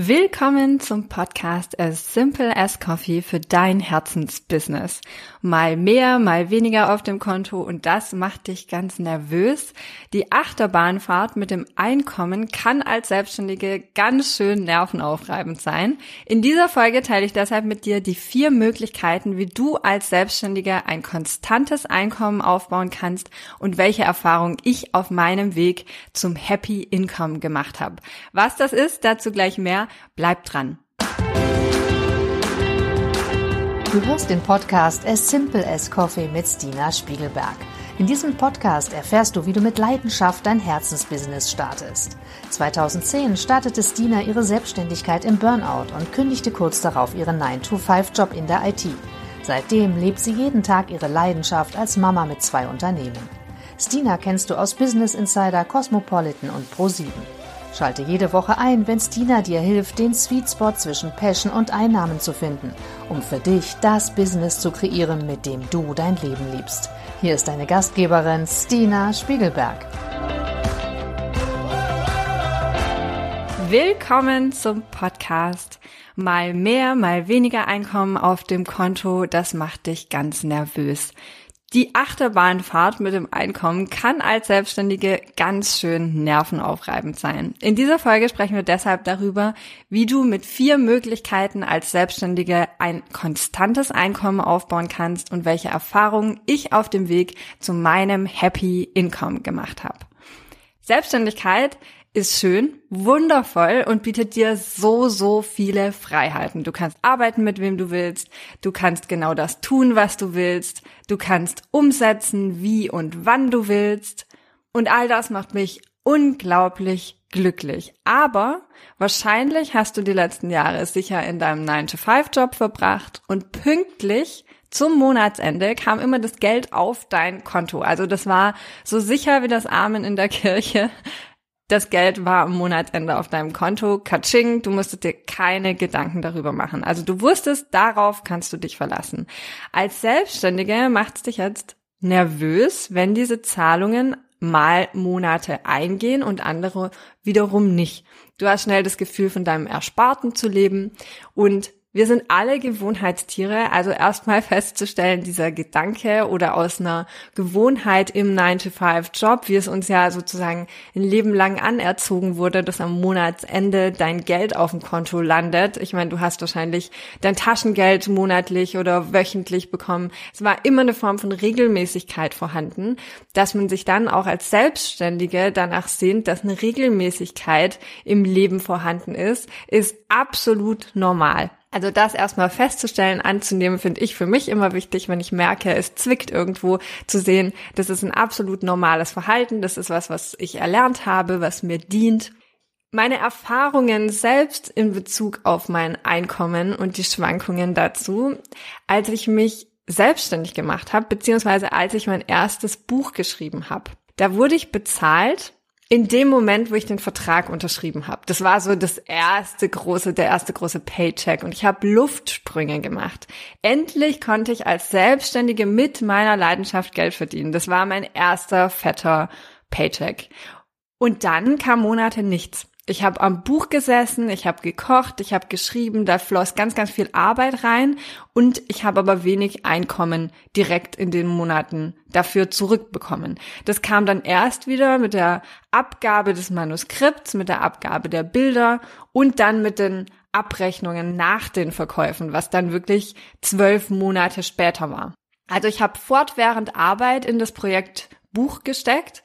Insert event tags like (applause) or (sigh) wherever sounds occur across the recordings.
Willkommen zum Podcast As Simple as Coffee für dein Herzensbusiness. Mal mehr, mal weniger auf dem Konto und das macht dich ganz nervös. Die Achterbahnfahrt mit dem Einkommen kann als Selbstständige ganz schön nervenaufreibend sein. In dieser Folge teile ich deshalb mit dir die vier Möglichkeiten, wie du als Selbstständiger ein konstantes Einkommen aufbauen kannst und welche Erfahrungen ich auf meinem Weg zum Happy Income gemacht habe. Was das ist, dazu gleich mehr Bleib dran. Du hörst den Podcast As Simple as Coffee mit Stina Spiegelberg. In diesem Podcast erfährst du, wie du mit Leidenschaft dein Herzensbusiness startest. 2010 startete Stina ihre Selbstständigkeit im Burnout und kündigte kurz darauf ihren 9-to-5-Job in der IT. Seitdem lebt sie jeden Tag ihre Leidenschaft als Mama mit zwei Unternehmen. Stina kennst du aus Business Insider, Cosmopolitan und Pro7. Schalte jede Woche ein, wenn Stina dir hilft, den Sweet Spot zwischen Passion und Einnahmen zu finden, um für dich das Business zu kreieren, mit dem du dein Leben liebst. Hier ist deine Gastgeberin Stina Spiegelberg. Willkommen zum Podcast. Mal mehr, mal weniger Einkommen auf dem Konto, das macht dich ganz nervös. Die Achterbahnfahrt mit dem Einkommen kann als Selbstständige ganz schön nervenaufreibend sein. In dieser Folge sprechen wir deshalb darüber, wie du mit vier Möglichkeiten als Selbstständige ein konstantes Einkommen aufbauen kannst und welche Erfahrungen ich auf dem Weg zu meinem Happy Income gemacht habe. Selbstständigkeit ist schön, wundervoll und bietet dir so, so viele Freiheiten. Du kannst arbeiten mit wem du willst, du kannst genau das tun, was du willst, du kannst umsetzen, wie und wann du willst. Und all das macht mich unglaublich glücklich. Aber wahrscheinlich hast du die letzten Jahre sicher in deinem 9-to-5-Job verbracht und pünktlich zum Monatsende kam immer das Geld auf dein Konto. Also das war so sicher wie das Amen in der (laughs) Kirche. Das Geld war am Monatsende auf deinem Konto, katsching, du musstest dir keine Gedanken darüber machen. Also du wusstest, darauf kannst du dich verlassen. Als Selbstständige macht es dich jetzt nervös, wenn diese Zahlungen mal Monate eingehen und andere wiederum nicht. Du hast schnell das Gefühl, von deinem Ersparten zu leben und wir sind alle Gewohnheitstiere, also erstmal (laughs) festzustellen, dieser Gedanke oder aus einer Gewohnheit im 9-to-5-Job, wie es uns ja sozusagen ein Leben lang anerzogen wurde, dass am Monatsende dein Geld auf dem Konto landet. Ich meine, du hast wahrscheinlich dein Taschengeld monatlich oder wöchentlich bekommen. Es war immer eine Form von Regelmäßigkeit vorhanden, dass man sich dann auch als Selbstständige danach sehnt, dass eine Regelmäßigkeit im Leben vorhanden ist, ist absolut normal. Also das erstmal festzustellen, anzunehmen, finde ich für mich immer wichtig, wenn ich merke, es zwickt irgendwo, zu sehen, das ist ein absolut normales Verhalten, das ist was, was ich erlernt habe, was mir dient. Meine Erfahrungen selbst in Bezug auf mein Einkommen und die Schwankungen dazu, als ich mich selbstständig gemacht habe, beziehungsweise als ich mein erstes Buch geschrieben habe. Da wurde ich bezahlt in dem Moment, wo ich den Vertrag unterschrieben habe. Das war so das erste große, der erste große Paycheck und ich habe Luftsprünge gemacht. Endlich konnte ich als Selbstständige mit meiner Leidenschaft Geld verdienen. Das war mein erster fetter Paycheck. Und dann kam Monate nichts. Ich habe am Buch gesessen, ich habe gekocht, ich habe geschrieben, da floss ganz, ganz viel Arbeit rein und ich habe aber wenig Einkommen direkt in den Monaten dafür zurückbekommen. Das kam dann erst wieder mit der Abgabe des Manuskripts, mit der Abgabe der Bilder und dann mit den Abrechnungen nach den Verkäufen, was dann wirklich zwölf Monate später war. Also ich habe fortwährend Arbeit in das Projekt Buch gesteckt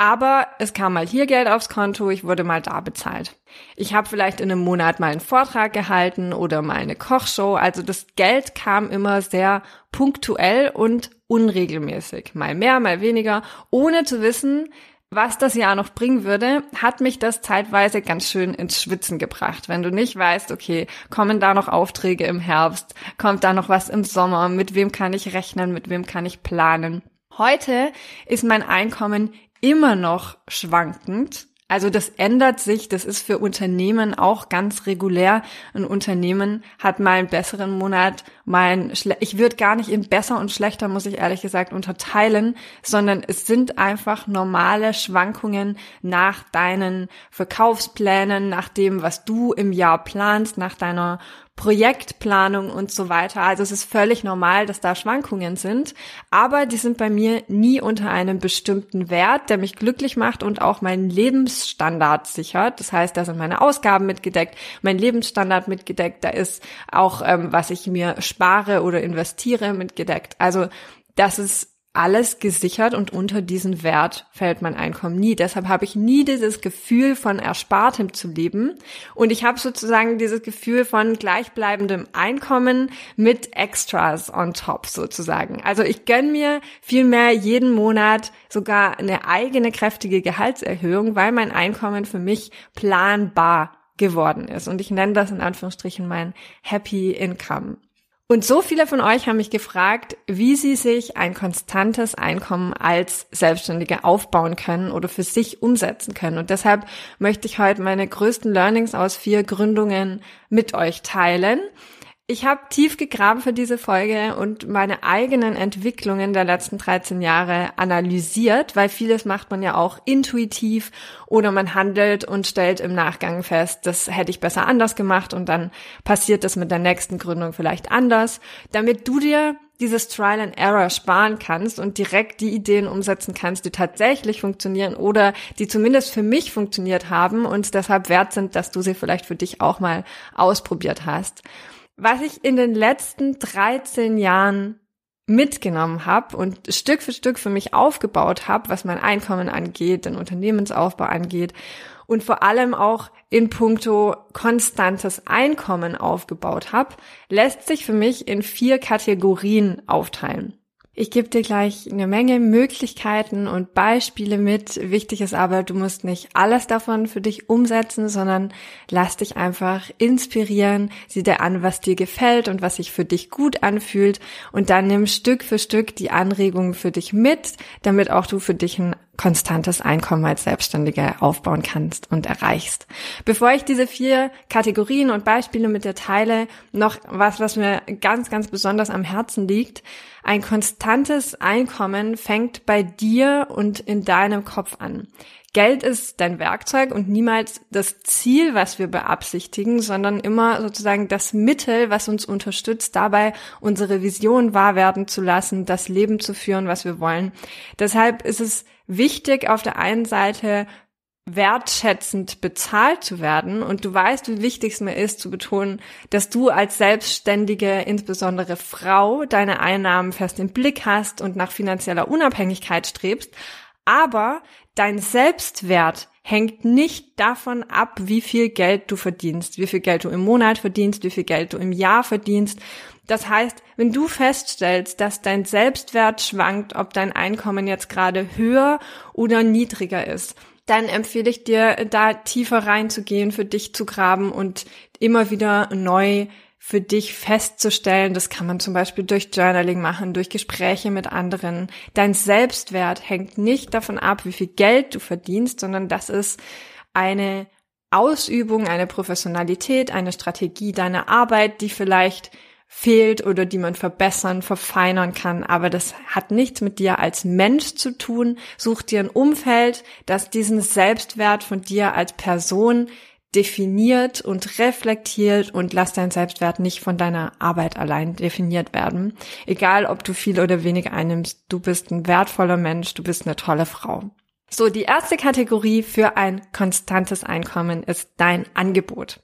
aber es kam mal hier Geld aufs Konto, ich wurde mal da bezahlt. Ich habe vielleicht in einem Monat mal einen Vortrag gehalten oder mal eine Kochshow. Also das Geld kam immer sehr punktuell und unregelmäßig. Mal mehr, mal weniger. Ohne zu wissen, was das Jahr noch bringen würde, hat mich das zeitweise ganz schön ins Schwitzen gebracht. Wenn du nicht weißt, okay, kommen da noch Aufträge im Herbst, kommt da noch was im Sommer, mit wem kann ich rechnen, mit wem kann ich planen. Heute ist mein Einkommen immer noch schwankend, Also das ändert sich, das ist für Unternehmen auch ganz regulär. Ein Unternehmen hat mal einen besseren Monat, mal einen Schle ich würde gar nicht in besser und schlechter, muss ich ehrlich gesagt, unterteilen, sondern es sind einfach normale Schwankungen nach deinen Verkaufsplänen, nach dem, was du im Jahr planst, nach deiner Projektplanung und so weiter. Also es ist völlig normal, dass da Schwankungen sind, aber die sind bei mir nie unter einem bestimmten Wert, der mich glücklich macht und auch meinen Lebensstandard sichert. Das heißt, da sind meine Ausgaben mitgedeckt, mein Lebensstandard mitgedeckt, da ist auch, ähm, was ich mir spare oder investiere mitgedeckt. Also das ist alles gesichert und unter diesen Wert fällt mein Einkommen nie. Deshalb habe ich nie dieses Gefühl von Erspartem zu leben und ich habe sozusagen dieses Gefühl von gleichbleibendem Einkommen mit Extras on top sozusagen. Also ich gönn mir vielmehr jeden Monat sogar eine eigene kräftige Gehaltserhöhung, weil mein Einkommen für mich planbar geworden ist und ich nenne das in Anführungsstrichen mein Happy Income. Und so viele von euch haben mich gefragt, wie sie sich ein konstantes Einkommen als Selbstständige aufbauen können oder für sich umsetzen können. Und deshalb möchte ich heute meine größten Learnings aus vier Gründungen mit euch teilen. Ich habe tief gegraben für diese Folge und meine eigenen Entwicklungen der letzten 13 Jahre analysiert, weil vieles macht man ja auch intuitiv oder man handelt und stellt im Nachgang fest, das hätte ich besser anders gemacht und dann passiert das mit der nächsten Gründung vielleicht anders, damit du dir dieses Trial and Error sparen kannst und direkt die Ideen umsetzen kannst, die tatsächlich funktionieren oder die zumindest für mich funktioniert haben und deshalb wert sind, dass du sie vielleicht für dich auch mal ausprobiert hast was ich in den letzten 13 Jahren mitgenommen habe und Stück für Stück für mich aufgebaut habe, was mein Einkommen angeht, den Unternehmensaufbau angeht und vor allem auch in puncto konstantes Einkommen aufgebaut habe, lässt sich für mich in vier Kategorien aufteilen. Ich gebe dir gleich eine Menge Möglichkeiten und Beispiele mit. Wichtig ist aber, du musst nicht alles davon für dich umsetzen, sondern lass dich einfach inspirieren, sieh dir an, was dir gefällt und was sich für dich gut anfühlt und dann nimm Stück für Stück die Anregungen für dich mit, damit auch du für dich ein konstantes Einkommen als Selbstständige aufbauen kannst und erreichst. Bevor ich diese vier Kategorien und Beispiele mit dir teile, noch was, was mir ganz, ganz besonders am Herzen liegt. Ein konstantes Einkommen fängt bei dir und in deinem Kopf an. Geld ist dein Werkzeug und niemals das Ziel, was wir beabsichtigen, sondern immer sozusagen das Mittel, was uns unterstützt, dabei unsere Vision wahr werden zu lassen, das Leben zu führen, was wir wollen. Deshalb ist es wichtig, auf der einen Seite wertschätzend bezahlt zu werden. Und du weißt, wie wichtig es mir ist, zu betonen, dass du als selbstständige, insbesondere Frau, deine Einnahmen fest im Blick hast und nach finanzieller Unabhängigkeit strebst. Aber dein Selbstwert hängt nicht davon ab, wie viel Geld du verdienst, wie viel Geld du im Monat verdienst, wie viel Geld du im Jahr verdienst. Das heißt, wenn du feststellst, dass dein Selbstwert schwankt, ob dein Einkommen jetzt gerade höher oder niedriger ist, dann empfehle ich dir, da tiefer reinzugehen, für dich zu graben und immer wieder neu für dich festzustellen. Das kann man zum Beispiel durch Journaling machen, durch Gespräche mit anderen. Dein Selbstwert hängt nicht davon ab, wie viel Geld du verdienst, sondern das ist eine Ausübung, eine Professionalität, eine Strategie deiner Arbeit, die vielleicht fehlt oder die man verbessern, verfeinern kann. Aber das hat nichts mit dir als Mensch zu tun. Such dir ein Umfeld, das diesen Selbstwert von dir als Person definiert und reflektiert und lass deinen Selbstwert nicht von deiner Arbeit allein definiert werden. Egal, ob du viel oder wenig einnimmst, du bist ein wertvoller Mensch, du bist eine tolle Frau. So, die erste Kategorie für ein konstantes Einkommen ist dein Angebot.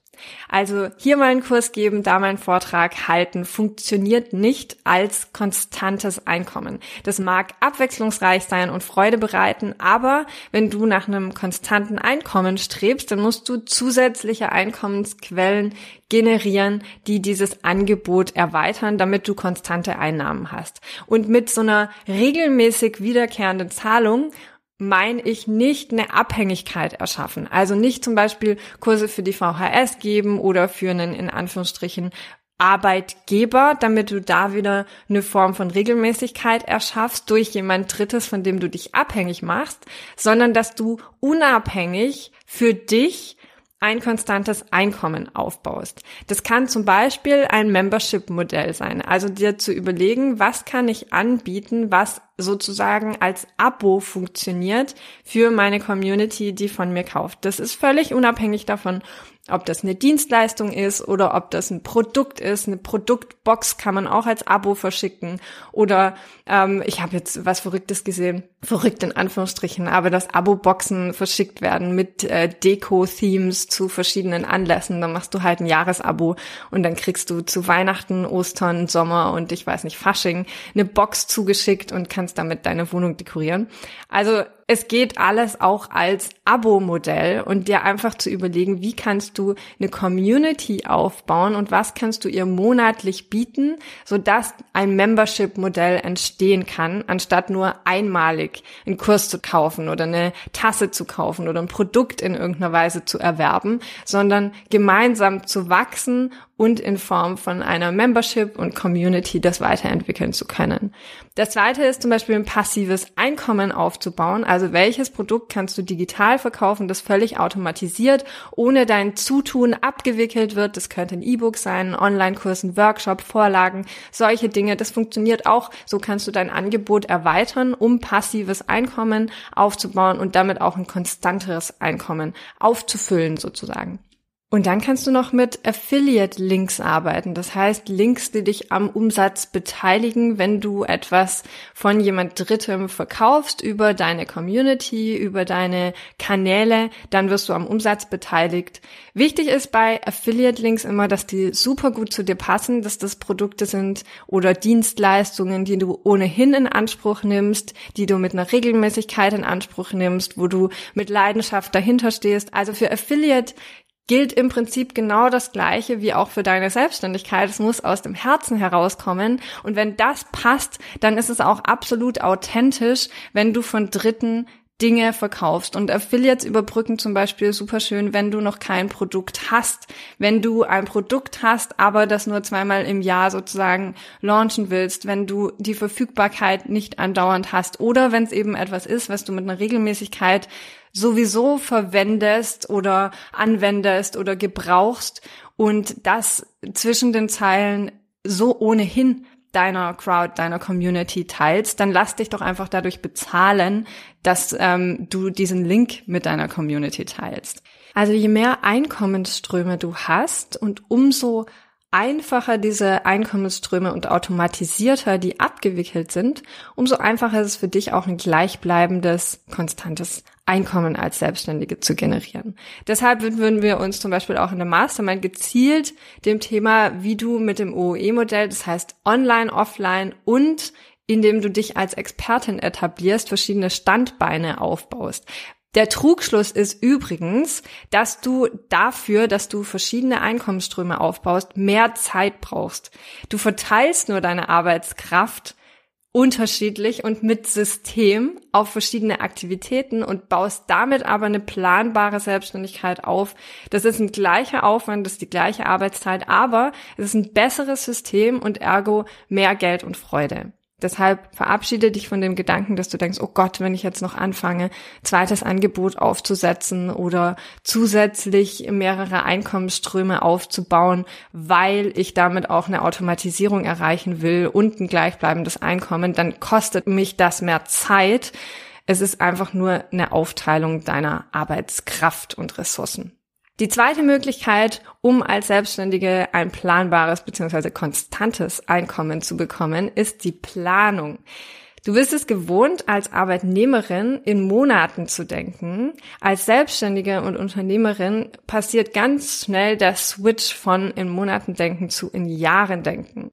Also hier mal einen Kurs geben, da mal einen Vortrag halten, funktioniert nicht als konstantes Einkommen. Das mag abwechslungsreich sein und Freude bereiten, aber wenn du nach einem konstanten Einkommen strebst, dann musst du zusätzliche Einkommensquellen generieren, die dieses Angebot erweitern, damit du konstante Einnahmen hast. Und mit so einer regelmäßig wiederkehrenden Zahlung meine ich nicht eine Abhängigkeit erschaffen. Also nicht zum Beispiel Kurse für die VHS geben oder für einen in Anführungsstrichen Arbeitgeber, damit du da wieder eine Form von Regelmäßigkeit erschaffst durch jemand Drittes, von dem du dich abhängig machst, sondern dass du unabhängig für dich ein konstantes Einkommen aufbaust. Das kann zum Beispiel ein Membership-Modell sein, also dir zu überlegen, was kann ich anbieten, was sozusagen als Abo funktioniert für meine Community, die von mir kauft. Das ist völlig unabhängig davon, ob das eine Dienstleistung ist oder ob das ein Produkt ist. Eine Produktbox kann man auch als Abo verschicken. Oder ähm, ich habe jetzt was Verrücktes gesehen, verrückt in Anführungsstrichen, aber dass Abo-Boxen verschickt werden mit äh, Deko-Themes zu verschiedenen Anlässen. Dann machst du halt ein Jahresabo und dann kriegst du zu Weihnachten, Ostern, Sommer und ich weiß nicht, Fasching eine Box zugeschickt und kannst damit deine Wohnung dekorieren. Also es geht alles auch als Abo-Modell und dir einfach zu überlegen, wie kannst du eine Community aufbauen und was kannst du ihr monatlich bieten, sodass ein Membership-Modell entstehen kann, anstatt nur einmalig einen Kurs zu kaufen oder eine Tasse zu kaufen oder ein Produkt in irgendeiner Weise zu erwerben, sondern gemeinsam zu wachsen und in Form von einer Membership und Community das weiterentwickeln zu können. Das zweite ist zum Beispiel ein passives Einkommen aufzubauen. Also welches Produkt kannst du digital verkaufen, das völlig automatisiert, ohne dein Zutun abgewickelt wird. Das könnte ein E-Book sein, ein Online-Kurs, ein Workshop, Vorlagen, solche Dinge. Das funktioniert auch. So kannst du dein Angebot erweitern, um passives Einkommen aufzubauen und damit auch ein konstanteres Einkommen aufzufüllen sozusagen. Und dann kannst du noch mit Affiliate-Links arbeiten. Das heißt, Links, die dich am Umsatz beteiligen, wenn du etwas von jemand Drittem verkaufst über deine Community, über deine Kanäle, dann wirst du am Umsatz beteiligt. Wichtig ist bei Affiliate-Links immer, dass die super gut zu dir passen, dass das Produkte sind oder Dienstleistungen, die du ohnehin in Anspruch nimmst, die du mit einer Regelmäßigkeit in Anspruch nimmst, wo du mit Leidenschaft dahinter stehst. Also für Affiliate gilt im Prinzip genau das Gleiche wie auch für deine Selbstständigkeit. Es muss aus dem Herzen herauskommen. Und wenn das passt, dann ist es auch absolut authentisch, wenn du von Dritten Dinge verkaufst. Und Affiliates überbrücken zum Beispiel super schön, wenn du noch kein Produkt hast. Wenn du ein Produkt hast, aber das nur zweimal im Jahr sozusagen launchen willst, wenn du die Verfügbarkeit nicht andauernd hast oder wenn es eben etwas ist, was du mit einer Regelmäßigkeit sowieso verwendest oder anwendest oder gebrauchst und das zwischen den Zeilen so ohnehin deiner Crowd, deiner Community teilst, dann lass dich doch einfach dadurch bezahlen, dass ähm, du diesen Link mit deiner Community teilst. Also je mehr Einkommensströme du hast und umso einfacher diese Einkommensströme und automatisierter die abgewickelt sind, umso einfacher ist es für dich auch ein gleichbleibendes, konstantes Einkommen als Selbstständige zu generieren. Deshalb würden wir uns zum Beispiel auch in der Mastermind gezielt dem Thema, wie du mit dem OOE-Modell, das heißt online, offline und indem du dich als Expertin etablierst, verschiedene Standbeine aufbaust. Der Trugschluss ist übrigens, dass du dafür, dass du verschiedene Einkommensströme aufbaust, mehr Zeit brauchst. Du verteilst nur deine Arbeitskraft unterschiedlich und mit System auf verschiedene Aktivitäten und baust damit aber eine planbare Selbstständigkeit auf. Das ist ein gleicher Aufwand, das ist die gleiche Arbeitszeit, aber es ist ein besseres System und ergo mehr Geld und Freude. Deshalb verabschiede dich von dem Gedanken, dass du denkst, oh Gott, wenn ich jetzt noch anfange, zweites Angebot aufzusetzen oder zusätzlich mehrere Einkommensströme aufzubauen, weil ich damit auch eine Automatisierung erreichen will und ein gleichbleibendes Einkommen, dann kostet mich das mehr Zeit. Es ist einfach nur eine Aufteilung deiner Arbeitskraft und Ressourcen. Die zweite Möglichkeit, um als Selbstständige ein planbares bzw. konstantes Einkommen zu bekommen, ist die Planung. Du bist es gewohnt, als Arbeitnehmerin in Monaten zu denken. Als Selbstständige und Unternehmerin passiert ganz schnell der Switch von in Monaten denken zu in Jahren denken.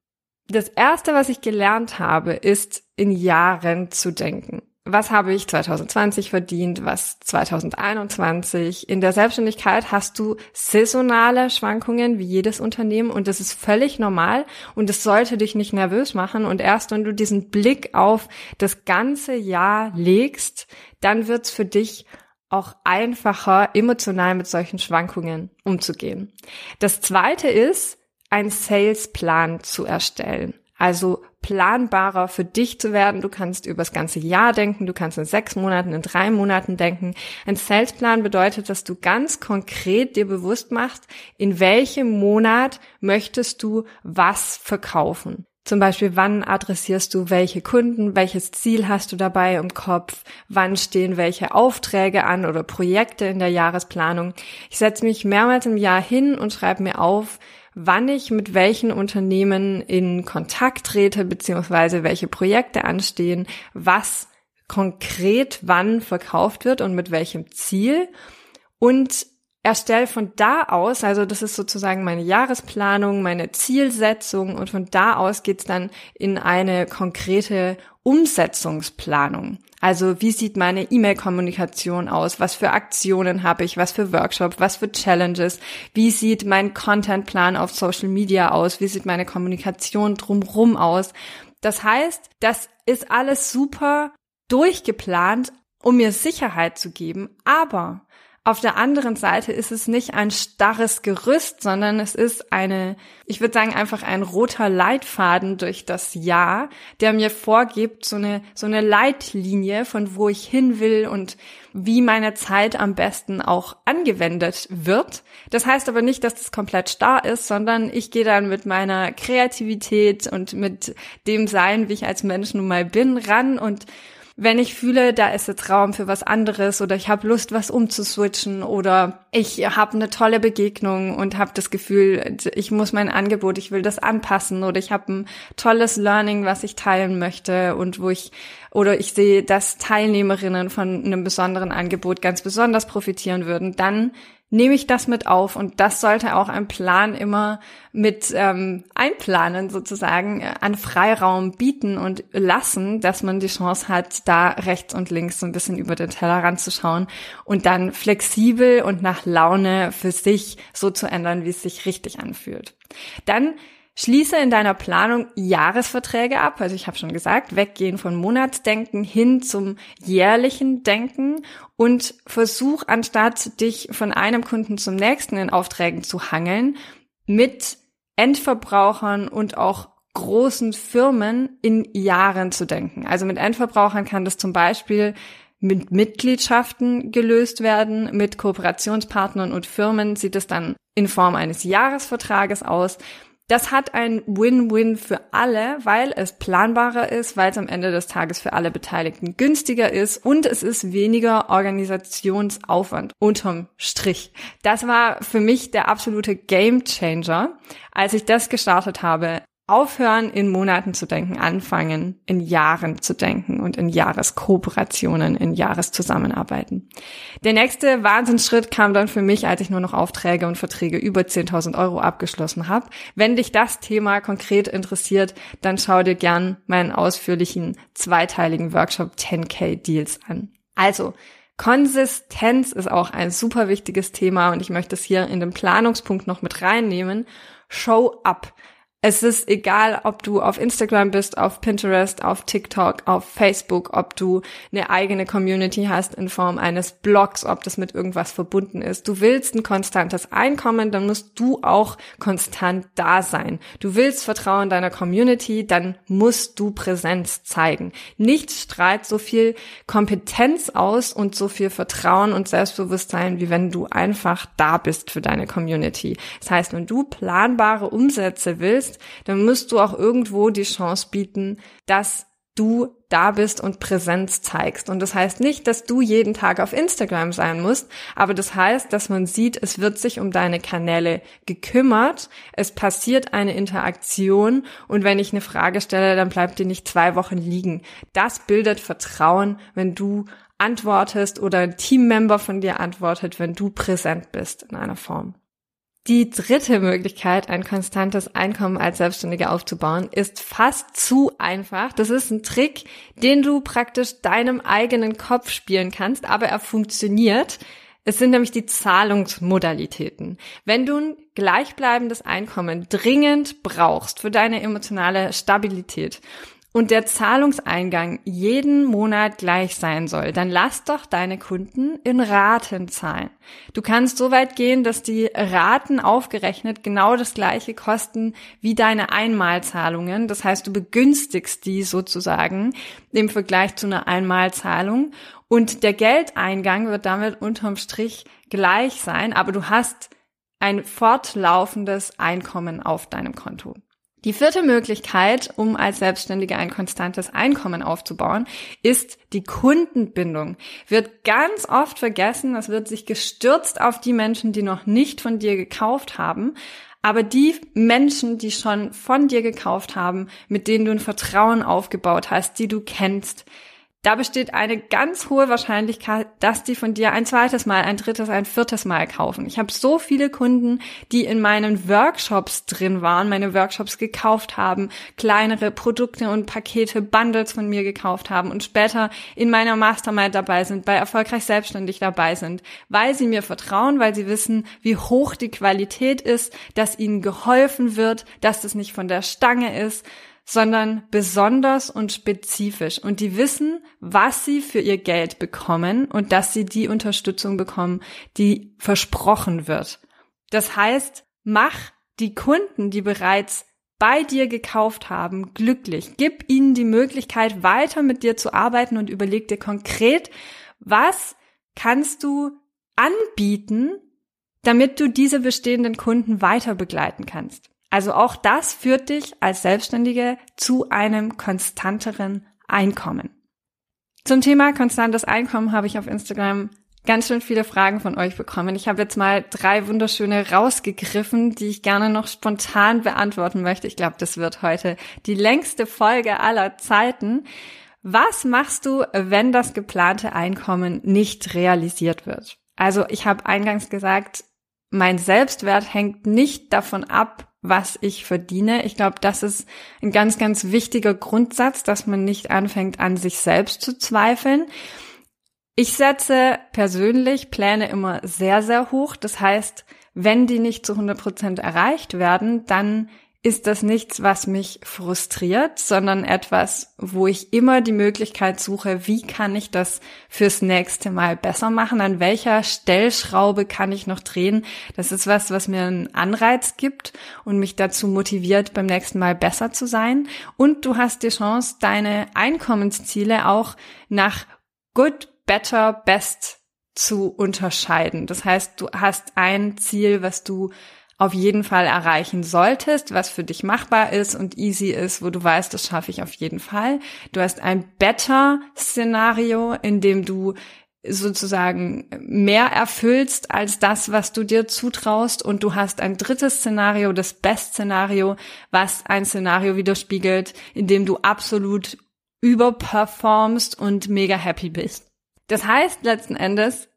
Das erste, was ich gelernt habe, ist in Jahren zu denken was habe ich 2020 verdient, was 2021. In der Selbstständigkeit hast du saisonale Schwankungen wie jedes Unternehmen und das ist völlig normal und es sollte dich nicht nervös machen und erst wenn du diesen Blick auf das ganze Jahr legst, dann wird's für dich auch einfacher, emotional mit solchen Schwankungen umzugehen. Das zweite ist, einen Salesplan zu erstellen. Also planbarer für dich zu werden. Du kannst übers ganze Jahr denken, du kannst in sechs Monaten, in drei Monaten denken. Ein Salesplan bedeutet, dass du ganz konkret dir bewusst machst, in welchem Monat möchtest du was verkaufen. Zum Beispiel, wann adressierst du welche Kunden, welches Ziel hast du dabei im Kopf, wann stehen welche Aufträge an oder Projekte in der Jahresplanung. Ich setze mich mehrmals im Jahr hin und schreibe mir auf, wann ich mit welchen Unternehmen in Kontakt trete, beziehungsweise welche Projekte anstehen, was konkret wann verkauft wird und mit welchem Ziel. Und erstelle von da aus, also das ist sozusagen meine Jahresplanung, meine Zielsetzung und von da aus geht's dann in eine konkrete Umsetzungsplanung. Also wie sieht meine E-Mail-Kommunikation aus? Was für Aktionen habe ich? Was für Workshops? Was für Challenges? Wie sieht mein Contentplan auf Social Media aus? Wie sieht meine Kommunikation drumrum aus? Das heißt, das ist alles super durchgeplant, um mir Sicherheit zu geben, aber auf der anderen Seite ist es nicht ein starres Gerüst, sondern es ist eine, ich würde sagen, einfach ein roter Leitfaden durch das Jahr, der mir vorgibt, so eine, so eine Leitlinie, von wo ich hin will und wie meine Zeit am besten auch angewendet wird. Das heißt aber nicht, dass das komplett starr ist, sondern ich gehe dann mit meiner Kreativität und mit dem Sein, wie ich als Mensch nun mal bin, ran und wenn ich fühle, da ist jetzt Raum für was anderes oder ich habe Lust, was umzuswitchen oder ich habe eine tolle Begegnung und habe das Gefühl, ich muss mein Angebot, ich will das anpassen oder ich habe ein tolles Learning, was ich teilen möchte und wo ich oder ich sehe, dass Teilnehmerinnen von einem besonderen Angebot ganz besonders profitieren würden, dann nehme ich das mit auf und das sollte auch ein Plan immer mit ähm, einplanen sozusagen äh, an Freiraum bieten und lassen, dass man die Chance hat, da rechts und links so ein bisschen über den Teller ranzuschauen und dann flexibel und nach Laune für sich so zu ändern, wie es sich richtig anfühlt. Dann Schließe in deiner Planung Jahresverträge ab, also ich habe schon gesagt, weggehen von Monatsdenken hin zum jährlichen Denken und versuch anstatt dich von einem Kunden zum nächsten in Aufträgen zu hangeln, mit Endverbrauchern und auch großen Firmen in Jahren zu denken. Also mit Endverbrauchern kann das zum Beispiel mit Mitgliedschaften gelöst werden. Mit Kooperationspartnern und Firmen sieht es dann in Form eines Jahresvertrages aus. Das hat ein Win-Win für alle, weil es planbarer ist, weil es am Ende des Tages für alle Beteiligten günstiger ist und es ist weniger Organisationsaufwand unterm Strich. Das war für mich der absolute Game Changer, als ich das gestartet habe. Aufhören, in Monaten zu denken, anfangen, in Jahren zu denken und in Jahreskooperationen, in Jahreszusammenarbeiten. Der nächste Wahnsinnsschritt kam dann für mich, als ich nur noch Aufträge und Verträge über 10.000 Euro abgeschlossen habe. Wenn dich das Thema konkret interessiert, dann schau dir gern meinen ausführlichen zweiteiligen Workshop 10K Deals an. Also, Konsistenz ist auch ein super wichtiges Thema und ich möchte es hier in den Planungspunkt noch mit reinnehmen. Show up. Es ist egal, ob du auf Instagram bist, auf Pinterest, auf TikTok, auf Facebook, ob du eine eigene Community hast in Form eines Blogs, ob das mit irgendwas verbunden ist. Du willst ein konstantes Einkommen, dann musst du auch konstant da sein. Du willst Vertrauen deiner Community, dann musst du Präsenz zeigen. Nichts strahlt so viel Kompetenz aus und so viel Vertrauen und Selbstbewusstsein, wie wenn du einfach da bist für deine Community. Das heißt, wenn du planbare Umsätze willst, bist, dann musst du auch irgendwo die Chance bieten, dass du da bist und Präsenz zeigst. Und das heißt nicht, dass du jeden Tag auf Instagram sein musst, aber das heißt, dass man sieht, es wird sich um deine Kanäle gekümmert, es passiert eine Interaktion und wenn ich eine Frage stelle, dann bleibt die nicht zwei Wochen liegen. Das bildet Vertrauen, wenn du antwortest oder ein Teammember von dir antwortet, wenn du präsent bist in einer Form. Die dritte Möglichkeit, ein konstantes Einkommen als Selbstständiger aufzubauen, ist fast zu einfach. Das ist ein Trick, den du praktisch deinem eigenen Kopf spielen kannst, aber er funktioniert. Es sind nämlich die Zahlungsmodalitäten. Wenn du ein gleichbleibendes Einkommen dringend brauchst für deine emotionale Stabilität und der Zahlungseingang jeden Monat gleich sein soll, dann lass doch deine Kunden in Raten zahlen. Du kannst so weit gehen, dass die Raten aufgerechnet genau das gleiche kosten wie deine Einmalzahlungen. Das heißt, du begünstigst die sozusagen im Vergleich zu einer Einmalzahlung und der Geldeingang wird damit unterm Strich gleich sein, aber du hast ein fortlaufendes Einkommen auf deinem Konto. Die vierte Möglichkeit, um als Selbstständiger ein konstantes Einkommen aufzubauen, ist die Kundenbindung. Wird ganz oft vergessen, es wird sich gestürzt auf die Menschen, die noch nicht von dir gekauft haben. Aber die Menschen, die schon von dir gekauft haben, mit denen du ein Vertrauen aufgebaut hast, die du kennst, da besteht eine ganz hohe Wahrscheinlichkeit, dass die von dir ein zweites Mal, ein drittes, ein viertes Mal kaufen. Ich habe so viele Kunden, die in meinen Workshops drin waren, meine Workshops gekauft haben, kleinere Produkte und Pakete, Bundles von mir gekauft haben und später in meiner Mastermind dabei sind, bei Erfolgreich Selbstständig dabei sind, weil sie mir vertrauen, weil sie wissen, wie hoch die Qualität ist, dass ihnen geholfen wird, dass das nicht von der Stange ist, sondern besonders und spezifisch. Und die wissen, was sie für ihr Geld bekommen und dass sie die Unterstützung bekommen, die versprochen wird. Das heißt, mach die Kunden, die bereits bei dir gekauft haben, glücklich. Gib ihnen die Möglichkeit, weiter mit dir zu arbeiten und überleg dir konkret, was kannst du anbieten, damit du diese bestehenden Kunden weiter begleiten kannst. Also auch das führt dich als Selbstständige zu einem konstanteren Einkommen. Zum Thema konstantes Einkommen habe ich auf Instagram ganz schön viele Fragen von euch bekommen. Ich habe jetzt mal drei wunderschöne rausgegriffen, die ich gerne noch spontan beantworten möchte. Ich glaube, das wird heute die längste Folge aller Zeiten. Was machst du, wenn das geplante Einkommen nicht realisiert wird? Also ich habe eingangs gesagt, mein Selbstwert hängt nicht davon ab, was ich verdiene. Ich glaube, das ist ein ganz, ganz wichtiger Grundsatz, dass man nicht anfängt, an sich selbst zu zweifeln. Ich setze persönlich Pläne immer sehr, sehr hoch. Das heißt, wenn die nicht zu 100 Prozent erreicht werden, dann ist das nichts, was mich frustriert, sondern etwas, wo ich immer die Möglichkeit suche, wie kann ich das fürs nächste Mal besser machen, an welcher Stellschraube kann ich noch drehen. Das ist was, was mir einen Anreiz gibt und mich dazu motiviert, beim nächsten Mal besser zu sein. Und du hast die Chance, deine Einkommensziele auch nach good, better, best zu unterscheiden. Das heißt, du hast ein Ziel, was du auf jeden Fall erreichen solltest, was für dich machbar ist und easy ist, wo du weißt, das schaffe ich auf jeden Fall. Du hast ein Better-Szenario, in dem du sozusagen mehr erfüllst als das, was du dir zutraust. Und du hast ein drittes Szenario, das Best-Szenario, was ein Szenario widerspiegelt, in dem du absolut überperformst und mega happy bist. Das heißt letzten Endes,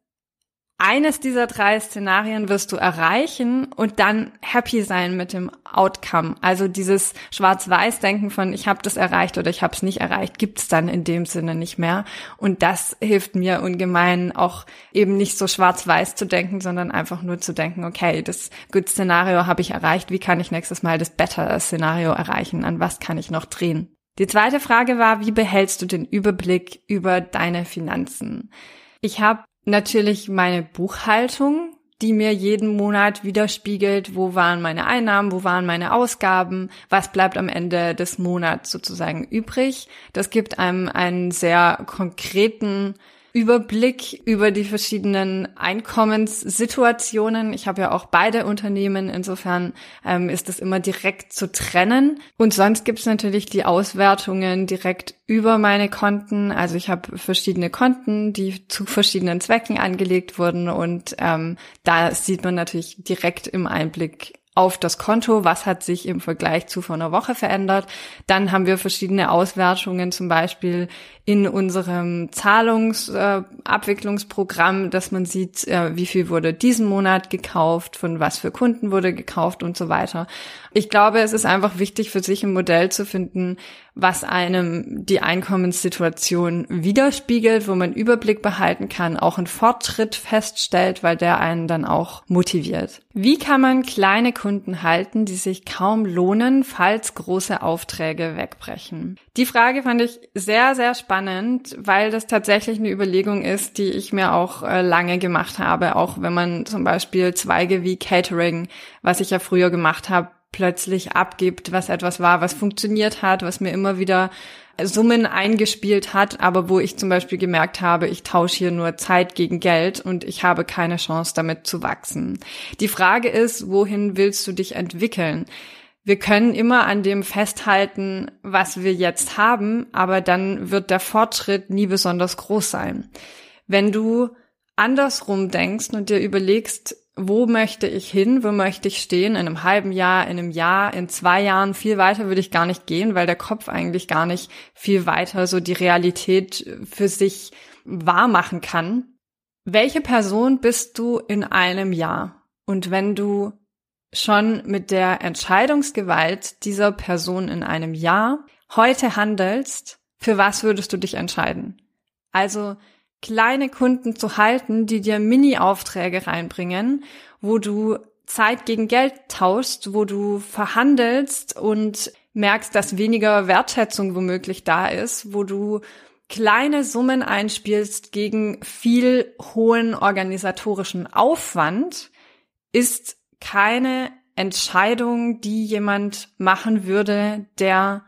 eines dieser drei Szenarien wirst du erreichen und dann happy sein mit dem Outcome. Also dieses Schwarz-Weiß-Denken von ich habe das erreicht oder ich habe es nicht erreicht, gibt's dann in dem Sinne nicht mehr. Und das hilft mir ungemein auch eben nicht so schwarz-weiß zu denken, sondern einfach nur zu denken, okay, das Good-Szenario habe ich erreicht, wie kann ich nächstes Mal das Better-Szenario erreichen, an was kann ich noch drehen. Die zweite Frage war, wie behältst du den Überblick über deine Finanzen? Ich habe natürlich meine Buchhaltung, die mir jeden Monat widerspiegelt, wo waren meine Einnahmen, wo waren meine Ausgaben, was bleibt am Ende des Monats sozusagen übrig. Das gibt einem einen sehr konkreten Überblick über die verschiedenen Einkommenssituationen. Ich habe ja auch beide Unternehmen, insofern ähm, ist das immer direkt zu trennen. Und sonst gibt es natürlich die Auswertungen direkt über meine Konten. Also ich habe verschiedene Konten, die zu verschiedenen Zwecken angelegt wurden und ähm, da sieht man natürlich direkt im Einblick auf das Konto, was hat sich im Vergleich zu vor einer Woche verändert. Dann haben wir verschiedene Auswertungen, zum Beispiel in unserem Zahlungsabwicklungsprogramm, äh, dass man sieht, äh, wie viel wurde diesen Monat gekauft, von was für Kunden wurde gekauft und so weiter. Ich glaube, es ist einfach wichtig für sich ein Modell zu finden, was einem die Einkommenssituation widerspiegelt, wo man Überblick behalten kann, auch einen Fortschritt feststellt, weil der einen dann auch motiviert. Wie kann man kleine Kunden halten, die sich kaum lohnen, falls große Aufträge wegbrechen? Die Frage fand ich sehr, sehr spannend, weil das tatsächlich eine Überlegung ist, die ich mir auch äh, lange gemacht habe, auch wenn man zum Beispiel Zweige wie Catering, was ich ja früher gemacht habe, plötzlich abgibt, was etwas war, was funktioniert hat, was mir immer wieder Summen eingespielt hat, aber wo ich zum Beispiel gemerkt habe, ich tausche hier nur Zeit gegen Geld und ich habe keine Chance damit zu wachsen. Die Frage ist, wohin willst du dich entwickeln? Wir können immer an dem festhalten, was wir jetzt haben, aber dann wird der Fortschritt nie besonders groß sein. Wenn du andersrum denkst und dir überlegst, wo möchte ich hin, wo möchte ich stehen, in einem halben Jahr, in einem Jahr, in zwei Jahren, viel weiter würde ich gar nicht gehen, weil der Kopf eigentlich gar nicht viel weiter so die Realität für sich wahr machen kann. Welche Person bist du in einem Jahr? Und wenn du schon mit der Entscheidungsgewalt dieser Person in einem Jahr heute handelst, für was würdest du dich entscheiden? Also kleine Kunden zu halten, die dir Mini-Aufträge reinbringen, wo du Zeit gegen Geld tauschst, wo du verhandelst und merkst, dass weniger Wertschätzung womöglich da ist, wo du kleine Summen einspielst gegen viel hohen organisatorischen Aufwand, ist keine Entscheidung, die jemand machen würde, der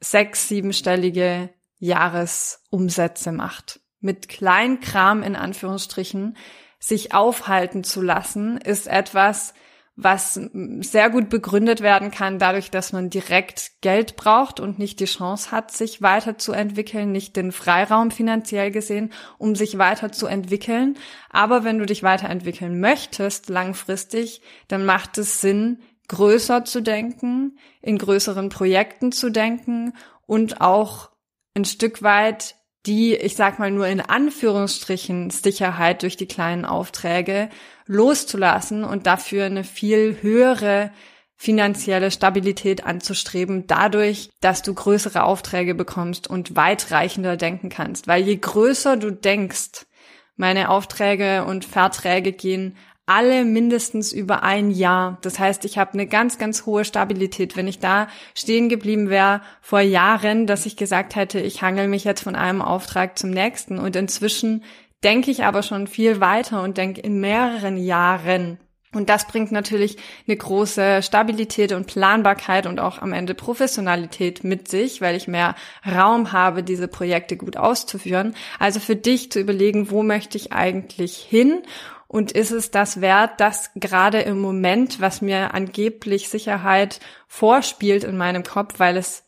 sechs, siebenstellige Jahresumsätze macht mit Kleinkram in Anführungsstrichen sich aufhalten zu lassen, ist etwas, was sehr gut begründet werden kann, dadurch, dass man direkt Geld braucht und nicht die Chance hat, sich weiterzuentwickeln, nicht den Freiraum finanziell gesehen, um sich weiterzuentwickeln. Aber wenn du dich weiterentwickeln möchtest, langfristig, dann macht es Sinn, größer zu denken, in größeren Projekten zu denken und auch ein Stück weit die, ich sag mal nur in Anführungsstrichen, Sicherheit durch die kleinen Aufträge loszulassen und dafür eine viel höhere finanzielle Stabilität anzustreben, dadurch, dass du größere Aufträge bekommst und weitreichender denken kannst. Weil je größer du denkst, meine Aufträge und Verträge gehen alle mindestens über ein Jahr. Das heißt, ich habe eine ganz, ganz hohe Stabilität. Wenn ich da stehen geblieben wäre vor Jahren, dass ich gesagt hätte, ich hangel mich jetzt von einem Auftrag zum nächsten. Und inzwischen denke ich aber schon viel weiter und denke in mehreren Jahren. Und das bringt natürlich eine große Stabilität und Planbarkeit und auch am Ende Professionalität mit sich, weil ich mehr Raum habe, diese Projekte gut auszuführen. Also für dich zu überlegen, wo möchte ich eigentlich hin und ist es das wert, dass gerade im Moment, was mir angeblich Sicherheit vorspielt in meinem Kopf, weil es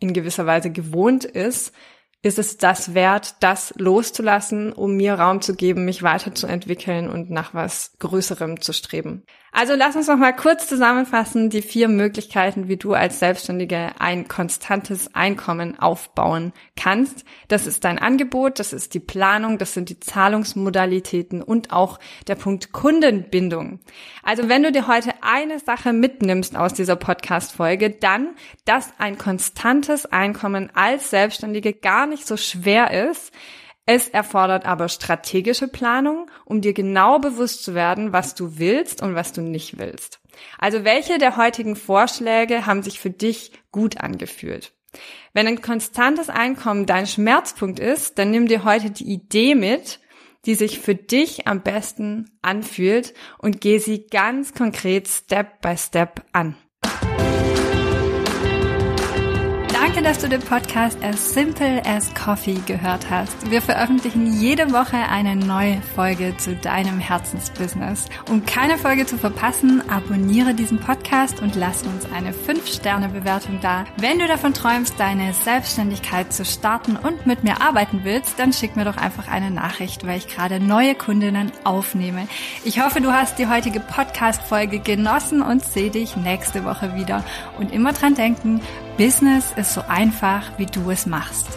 in gewisser Weise gewohnt ist, ist es das wert, das loszulassen, um mir Raum zu geben, mich weiterzuentwickeln und nach was Größerem zu streben. Also lass uns noch mal kurz zusammenfassen die vier Möglichkeiten, wie du als Selbstständige ein konstantes Einkommen aufbauen kannst. Das ist dein Angebot, das ist die Planung, das sind die Zahlungsmodalitäten und auch der Punkt Kundenbindung. Also wenn du dir heute eine Sache mitnimmst aus dieser Podcast-Folge, dann, dass ein konstantes Einkommen als Selbstständige gar nicht so schwer ist, es erfordert aber strategische Planung, um dir genau bewusst zu werden, was du willst und was du nicht willst. Also welche der heutigen Vorschläge haben sich für dich gut angefühlt? Wenn ein konstantes Einkommen dein Schmerzpunkt ist, dann nimm dir heute die Idee mit, die sich für dich am besten anfühlt und geh sie ganz konkret Step by Step an. Dass du den Podcast As Simple as Coffee gehört hast. Wir veröffentlichen jede Woche eine neue Folge zu deinem Herzensbusiness. Um keine Folge zu verpassen, abonniere diesen Podcast und lass uns eine 5-Sterne-Bewertung da. Wenn du davon träumst, deine Selbstständigkeit zu starten und mit mir arbeiten willst, dann schick mir doch einfach eine Nachricht, weil ich gerade neue Kundinnen aufnehme. Ich hoffe, du hast die heutige Podcast-Folge genossen und sehe dich nächste Woche wieder. Und immer dran denken, Business ist so einfach, wie du es machst.